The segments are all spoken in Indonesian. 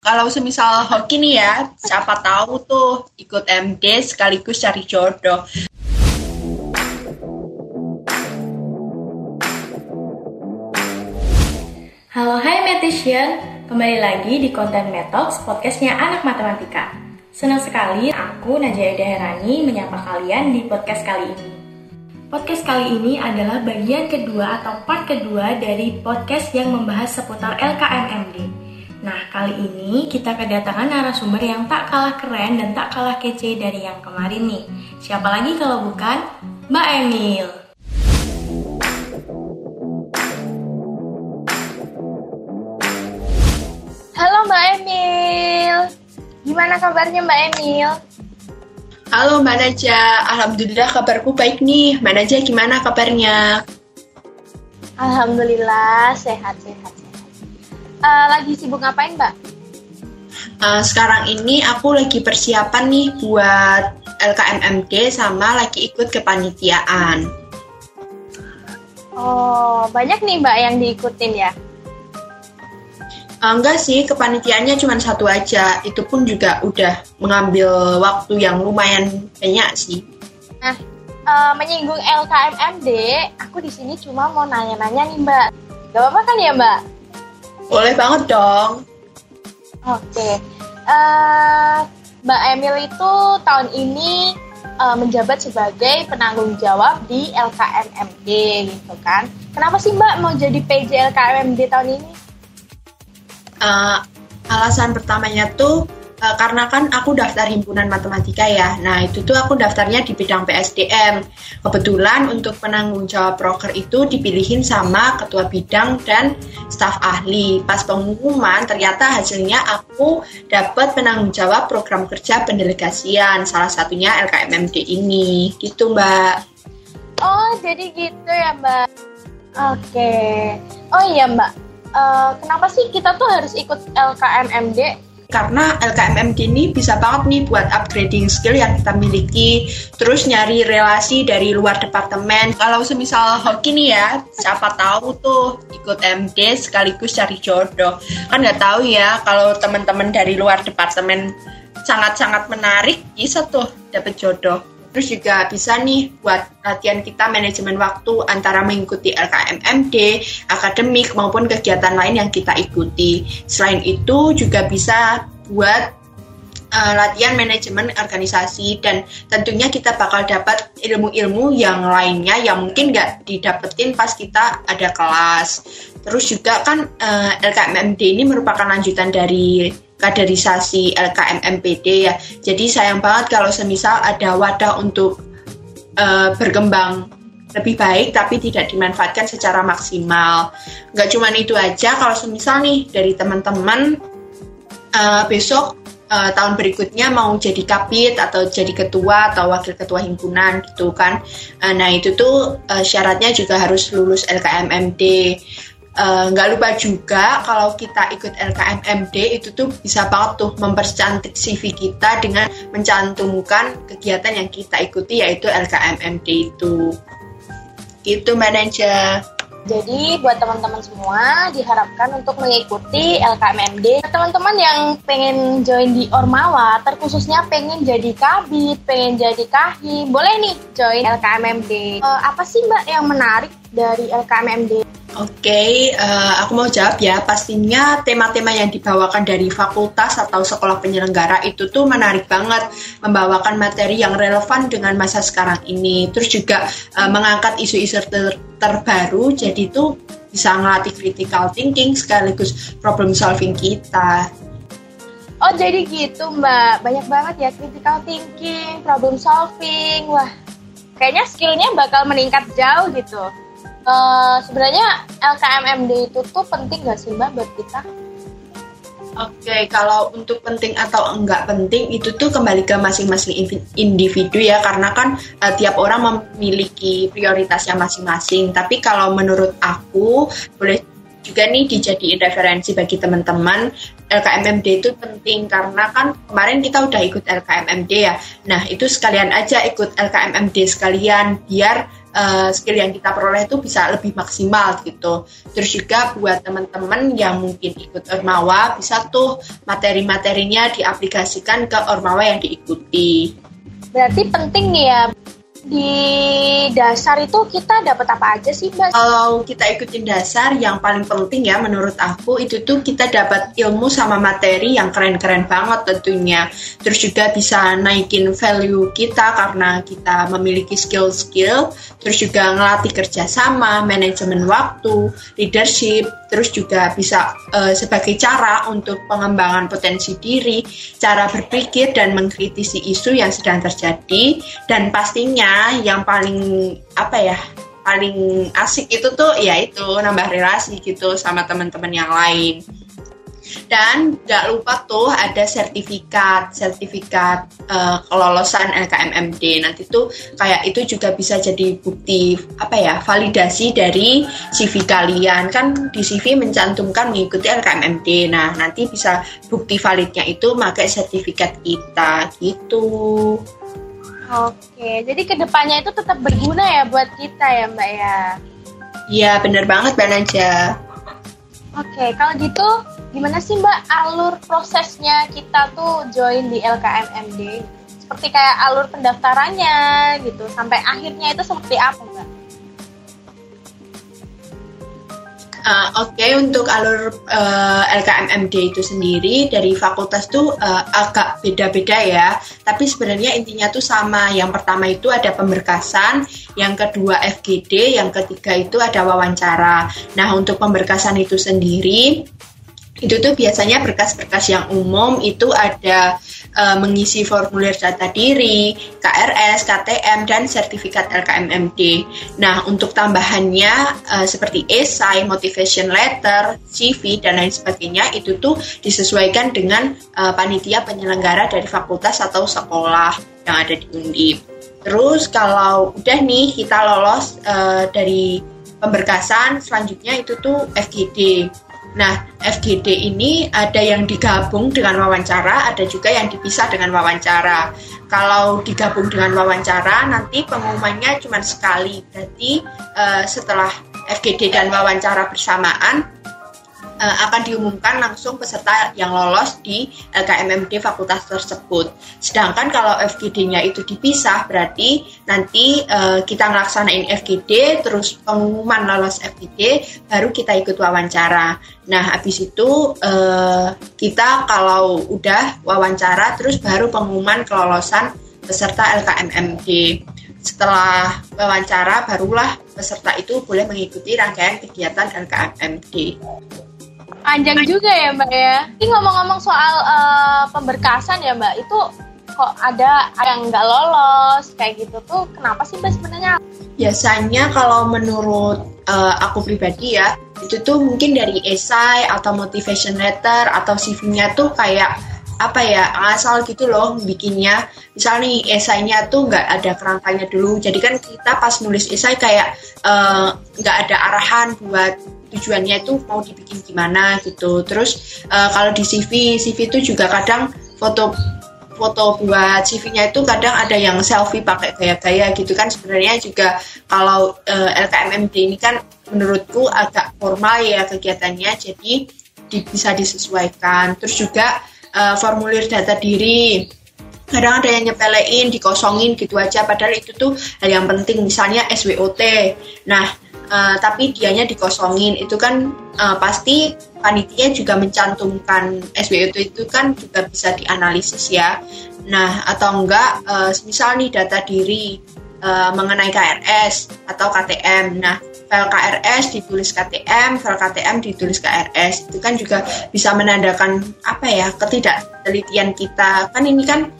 Kalau semisal hoki nih ya, siapa tahu tuh ikut MD sekaligus cari jodoh. Halo hai Metician, kembali lagi di konten Metox, podcastnya anak matematika. Senang sekali aku Najaya Daherani menyapa kalian di podcast kali ini. Podcast kali ini adalah bagian kedua atau part kedua dari podcast yang membahas seputar LKMMD. Nah, kali ini kita kedatangan narasumber yang tak kalah keren dan tak kalah kece dari yang kemarin nih. Siapa lagi kalau bukan Mbak Emil. Halo Mbak Emil. Gimana kabarnya Mbak Emil? Halo Mbak Naja, Alhamdulillah kabarku baik nih. Mbak Naja gimana kabarnya? Alhamdulillah sehat-sehat uh, lagi sibuk ngapain mbak? Uh, sekarang ini aku lagi persiapan nih buat LKMMD sama lagi ikut kepanitiaan. Oh, banyak nih mbak yang diikutin ya? Uh, enggak sih, kepanitiaannya cuma satu aja. Itu pun juga udah mengambil waktu yang lumayan banyak sih. Nah, uh, menyinggung LKMMD, aku di sini cuma mau nanya-nanya nih mbak. Gak apa-apa kan ya mbak? Boleh banget dong. Oke. Okay. Uh, eh, Mbak Emil itu tahun ini uh, menjabat sebagai penanggung jawab di LKMMD gitu kan. Kenapa sih Mbak mau jadi PJ LKMMD tahun ini? Uh, alasan pertamanya tuh uh, karena kan aku daftar himpunan matematika ya. Nah, itu tuh aku daftarnya di bidang PSDM. Kebetulan untuk penanggung jawab proker itu dipilihin sama ketua bidang dan staf ahli. Pas pengumuman ternyata hasilnya aku dapat penanggung jawab program kerja pendelegasian. Salah satunya LKMMD ini. Gitu, Mbak. Oh, jadi gitu ya, Mbak. Oke. Oh iya, Mbak. Uh, kenapa sih kita tuh harus ikut LKMMD? Karena LKMMD ini bisa banget nih buat upgrading skill yang kita miliki terus nyari relasi dari luar departemen. Kalau semisal hoki nih ya siapa tahu tuh ikut MD sekaligus cari jodoh. Kan nggak tahu ya kalau teman-teman dari luar departemen sangat-sangat menarik bisa tuh dapet jodoh Terus juga bisa nih buat latihan kita manajemen waktu antara mengikuti LKMMD, akademik maupun kegiatan lain yang kita ikuti. Selain itu juga bisa buat uh, latihan manajemen organisasi dan tentunya kita bakal dapat ilmu-ilmu yang lainnya yang mungkin nggak didapetin pas kita ada kelas. Terus juga kan uh, eh, LKMMD ini merupakan lanjutan dari kaderisasi LKMMPD ya. Jadi sayang banget kalau semisal ada wadah untuk uh, berkembang lebih baik tapi tidak dimanfaatkan secara maksimal. Nggak cuma itu aja, kalau semisal nih dari teman-teman uh, besok uh, tahun berikutnya mau jadi kapit atau jadi ketua atau wakil ketua himpunan gitu kan. Uh, nah itu tuh uh, syaratnya juga harus lulus LKMMD. Eh, nggak uh, lupa juga kalau kita ikut LKMMD itu tuh bisa banget tuh mempercantik CV kita dengan mencantumkan kegiatan yang kita ikuti yaitu LKMMD itu. Gitu manajer. Jadi buat teman-teman semua diharapkan untuk mengikuti LKMMD. Teman-teman yang pengen join di Ormawa, terkhususnya pengen jadi kabit, pengen jadi kahim, boleh nih join LKMMD. Uh, eh, apa sih mbak yang menarik dari LKMMD? Oke, okay, uh, eh, aku mau jawab ya. Pastinya tema-tema yang dibawakan dari fakultas atau sekolah penyelenggara itu tuh menarik banget, membawakan materi yang relevan dengan masa sekarang ini. Terus juga uh, mengangkat isu-isu ter terbaru, jadi tuh bisa ngelatih critical thinking sekaligus problem solving kita. Oh jadi gitu mbak, banyak banget ya critical thinking, problem solving, wah kayaknya skillnya bakal meningkat jauh gitu. Uh, sebenarnya LKMMD itu tuh penting gak sih mbak buat kita? Oke, okay, kalau untuk penting atau enggak penting itu tuh kembali ke masing-masing individu ya, karena kan uh, tiap orang memiliki prioritasnya masing-masing. Tapi kalau menurut aku boleh juga nih dijadiin referensi bagi teman-teman LKMMD itu penting karena kan kemarin kita udah ikut LKMMD ya. Nah itu sekalian aja ikut LKMMD sekalian biar uh, skill yang kita peroleh itu bisa lebih maksimal gitu. Terus juga buat teman-teman yang mungkin ikut Ormawa bisa tuh materi-materinya diaplikasikan ke Ormawa yang diikuti. Berarti penting nih ya di dasar itu kita dapat apa aja sih mbak? Kalau kita ikutin dasar yang paling penting ya menurut aku itu tuh kita dapat ilmu sama materi yang keren-keren banget tentunya. Terus juga bisa naikin value kita karena kita memiliki skill-skill. Terus juga ngelatih kerjasama, manajemen waktu, leadership. Terus juga bisa uh, sebagai cara untuk pengembangan potensi diri, cara berpikir dan mengkritisi isu yang sedang terjadi dan pastinya yang paling apa ya paling asik itu tuh ya itu nambah relasi gitu sama teman-teman yang lain. Dan gak lupa tuh ada sertifikat sertifikat uh, kelolosan LKMMD nanti tuh kayak itu juga bisa jadi bukti apa ya validasi dari CV kalian. Kan di CV mencantumkan mengikuti LKMMD nah nanti bisa bukti validnya itu pakai sertifikat kita. Gitu Oke, jadi ke depannya itu tetap berguna ya buat kita ya Mbak ya? Iya, bener banget Mbak Naja. Oke, kalau gitu gimana sih Mbak alur prosesnya kita tuh join di LKMMD? Seperti kayak alur pendaftarannya gitu, sampai akhirnya itu seperti apa Uh, Oke, okay, untuk alur uh, eh, LKMMD itu sendiri dari fakultas tuh uh, agak beda-beda ya. Tapi sebenarnya intinya tuh sama. Yang pertama itu ada pemberkasan, yang kedua FGD, yang ketiga itu ada wawancara. Nah, untuk pemberkasan itu sendiri itu tuh biasanya berkas-berkas yang umum itu ada e, mengisi formulir data diri, KRS, KTM, dan sertifikat LKMMD. Nah, untuk tambahannya e, seperti esai, motivation letter, CV, dan lain sebagainya itu tuh disesuaikan dengan e, panitia penyelenggara dari fakultas atau sekolah yang ada di Undip. Terus kalau udah nih kita lolos e, dari pemberkasan, selanjutnya itu tuh FGD. Nah, FGD ini ada yang digabung dengan wawancara, ada juga yang dipisah dengan wawancara. Kalau digabung dengan wawancara, nanti pengumumannya cuma sekali. Berarti uh, setelah FGD dan wawancara bersamaan, uh, akan diumumkan langsung peserta yang lolos di LKMMD eh, fakultas tersebut. Sedangkan kalau FGD-nya itu dipisah, berarti nanti uh, kita ngelaksanain FGD, terus pengumuman lolos FGD, baru kita ikut wawancara. Nah, habis itu uh, kita kalau udah wawancara, terus baru pengumuman kelolosan peserta LKMMD. Setelah wawancara, barulah peserta itu boleh mengikuti rangkaian kegiatan LKMMD. Panjang juga ya Mbak ya. Ini ngomong-ngomong soal uh, pemberkasan ya Mbak, itu kok ada yang nggak lolos kayak gitu tuh kenapa sih Mbak sebenarnya? Biasanya kalau menurut uh, aku pribadi ya, itu tuh mungkin dari esai atau motivation letter atau CV-nya tuh kayak apa ya asal gitu loh bikinnya misal nih esainya tuh nggak ada kerangkanya dulu jadi kan kita pas nulis esai kayak eh, nggak uh, ada arahan buat tujuannya itu mau dibikin gimana gitu. Terus uh, kalau di CV CV itu juga kadang foto foto buat CV-nya itu kadang ada yang selfie pakai gaya-gaya gitu kan. Sebenarnya juga kalau uh, eh, LKMMD ini kan menurutku agak formal ya kegiatannya jadi di, bisa disesuaikan. Terus juga uh, formulir data diri. Kadang ada yang nyepelein dikosongin gitu aja padahal itu tuh hal yang penting. Misalnya SWOT nah uh, tapi dianya dikosongin itu kan uh, pasti panitia juga mencantumkan SWO itu kan juga bisa dianalisis ya. Nah atau enggak uh, misal nih data diri uh, mengenai KRS atau KTM. Nah file KRS ditulis KTM, file KTM ditulis KRS itu kan juga bisa menandakan apa ya ketidaktelitian kita kan ini kan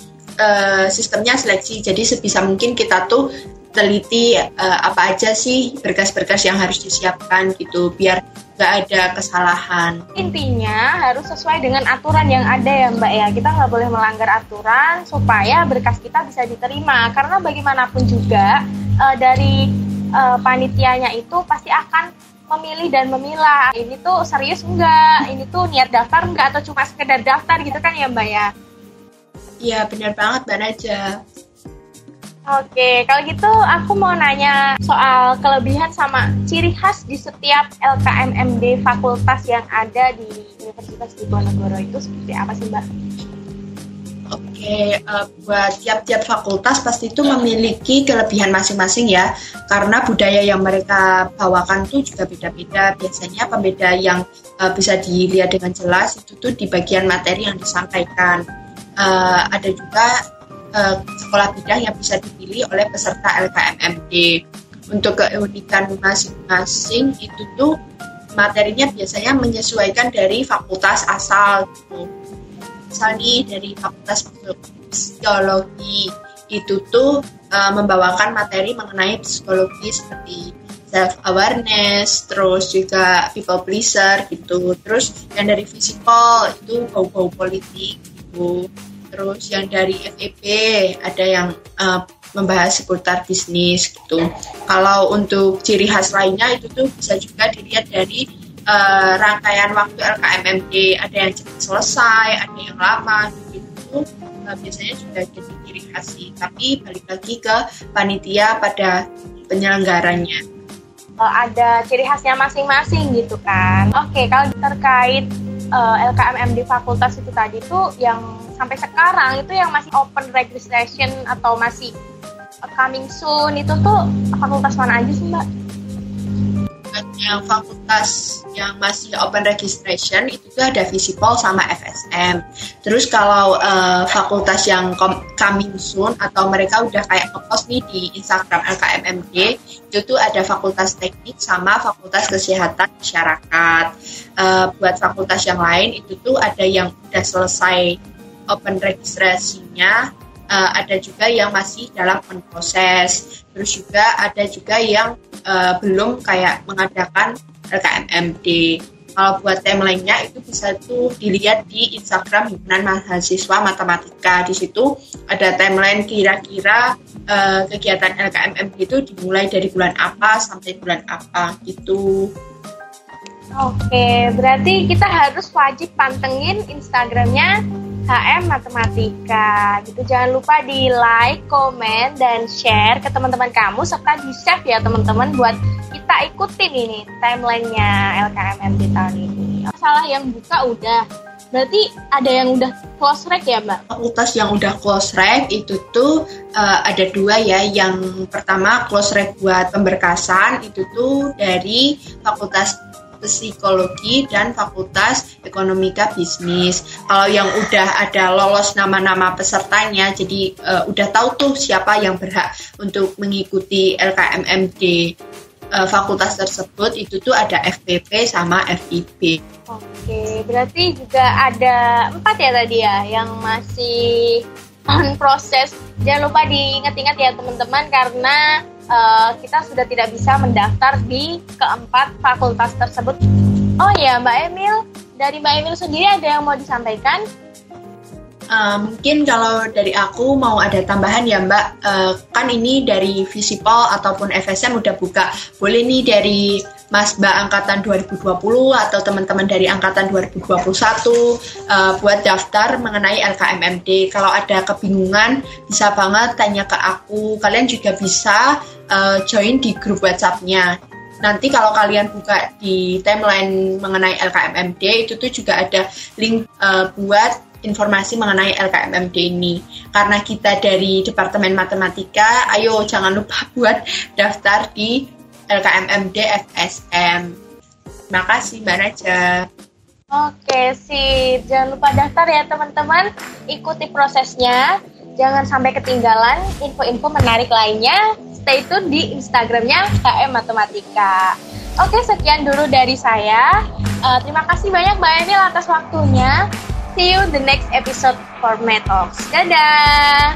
sistemnya seleksi jadi sebisa mungkin kita tuh teliti uh, apa aja sih berkas-berkas yang harus disiapkan gitu biar nggak ada kesalahan. Intinya harus sesuai dengan aturan yang ada ya Mbak ya. Kita nggak boleh melanggar aturan supaya berkas kita bisa diterima. Karena bagaimanapun juga uh, dari uh, panitianya itu pasti akan memilih dan memilah. Ini tuh serius enggak? Ini tuh niat daftar enggak atau cuma sekedar daftar gitu kan ya Mbak ya? Iya benar banget Mbak Naja. Oke, kalau gitu aku mau nanya soal kelebihan sama ciri khas di setiap LKMMD fakultas yang ada di Universitas Diponegoro itu seperti apa sih Mbak? Oke, uh, buat tiap-tiap fakultas pasti itu memiliki kelebihan masing-masing ya, karena budaya yang mereka bawakan tuh juga beda-beda. Biasanya pembeda yang uh, bisa dilihat dengan jelas itu tuh di bagian materi yang disampaikan. Uh, ada juga uh, sekolah bidang yang bisa dipilih oleh peserta LKMMD. Untuk keunikan masing-masing itu tuh materinya biasanya menyesuaikan dari fakultas asal gitu. Misalnya dari fakultas psikologi itu tuh uh, membawakan materi mengenai psikologi seperti self awareness, terus juga people pleaser gitu. Terus yang dari physical itu bau-bau politik gitu terus yang dari FEB ada yang uh, membahas seputar bisnis gitu. Kalau untuk ciri khas lainnya itu tuh bisa juga dilihat dari uh, rangkaian waktu LKMMD, ada yang cepat selesai, ada yang lama gitu. Uh, biasanya juga jadi ciri khas sih. Tapi balik lagi ke panitia pada penyelenggaranya. ada ciri khasnya masing-masing gitu kan. Oke, kalau terkait uh, LKMMD fakultas itu tadi tuh yang sampai sekarang itu yang masih open registration atau masih coming soon itu tuh fakultas mana aja sih mbak? Yang fakultas yang masih open registration itu tuh ada Visipol sama FSM. Terus kalau uh, fakultas yang coming soon atau mereka udah kayak ngepost nih di Instagram LKMMD itu tuh ada fakultas teknik sama fakultas kesehatan masyarakat. Uh, buat fakultas yang lain itu tuh ada yang udah selesai open registrasinya uh, ada juga yang masih dalam proses terus juga ada juga yang uh, belum kayak mengadakan LKMMD kalau buat timelinenya itu bisa tuh dilihat di Instagram himpunan mahasiswa matematika. Di situ ada timeline kira-kira uh, kegiatan LKMMD itu dimulai dari bulan apa sampai bulan apa gitu. Oke, berarti kita harus wajib pantengin Instagramnya HM Matematika gitu. Jangan lupa di like, komen, dan share ke teman-teman kamu serta di save ya teman-teman buat kita ikutin ini timelinenya LKMM di tahun ini. Salah yang buka udah. Berarti ada yang udah close rack ya Mbak? Fakultas yang udah close rack itu tuh uh, ada dua ya. Yang pertama close rack buat pemberkasan itu tuh dari Fakultas Psikologi dan Fakultas Ekonomika Bisnis. Kalau yang udah ada lolos nama-nama pesertanya, jadi uh, udah tahu tuh siapa yang berhak untuk mengikuti LKMMD uh, fakultas tersebut itu tuh ada FPP sama FIB. Oke, berarti juga ada empat ya tadi ya yang masih on proses. Jangan lupa diingat-ingat ya teman-teman karena uh, kita sudah tidak bisa mendaftar di keempat fakultas tersebut. Oh ya, Mbak Emil, dari Mbak Emil sendiri ada yang mau disampaikan? Uh, mungkin kalau dari aku mau ada tambahan ya Mbak, uh, kan ini dari Visipol ataupun FSM udah buka. Boleh nih dari Mas Mbak angkatan 2020 atau teman-teman dari angkatan 2021 uh, buat daftar mengenai LKMMD. Kalau ada kebingungan bisa banget tanya ke aku. Kalian juga bisa uh, join di grup WhatsApp-nya. Nanti kalau kalian buka di timeline mengenai LKMMD itu tuh juga ada link uh, buat informasi mengenai LKMMD ini. Karena kita dari Departemen Matematika, ayo jangan lupa buat daftar di LKMMD. Terima kasih Mbak Raja. Oke, sip. Jangan lupa daftar ya teman-teman. Ikuti prosesnya. Jangan sampai ketinggalan info-info menarik lainnya. Stay tune di Instagramnya KM Matematika. Oke, sekian dulu dari saya. Uh, terima kasih banyak Mbak Emil atas waktunya. See you the next episode for Metox. Dadah!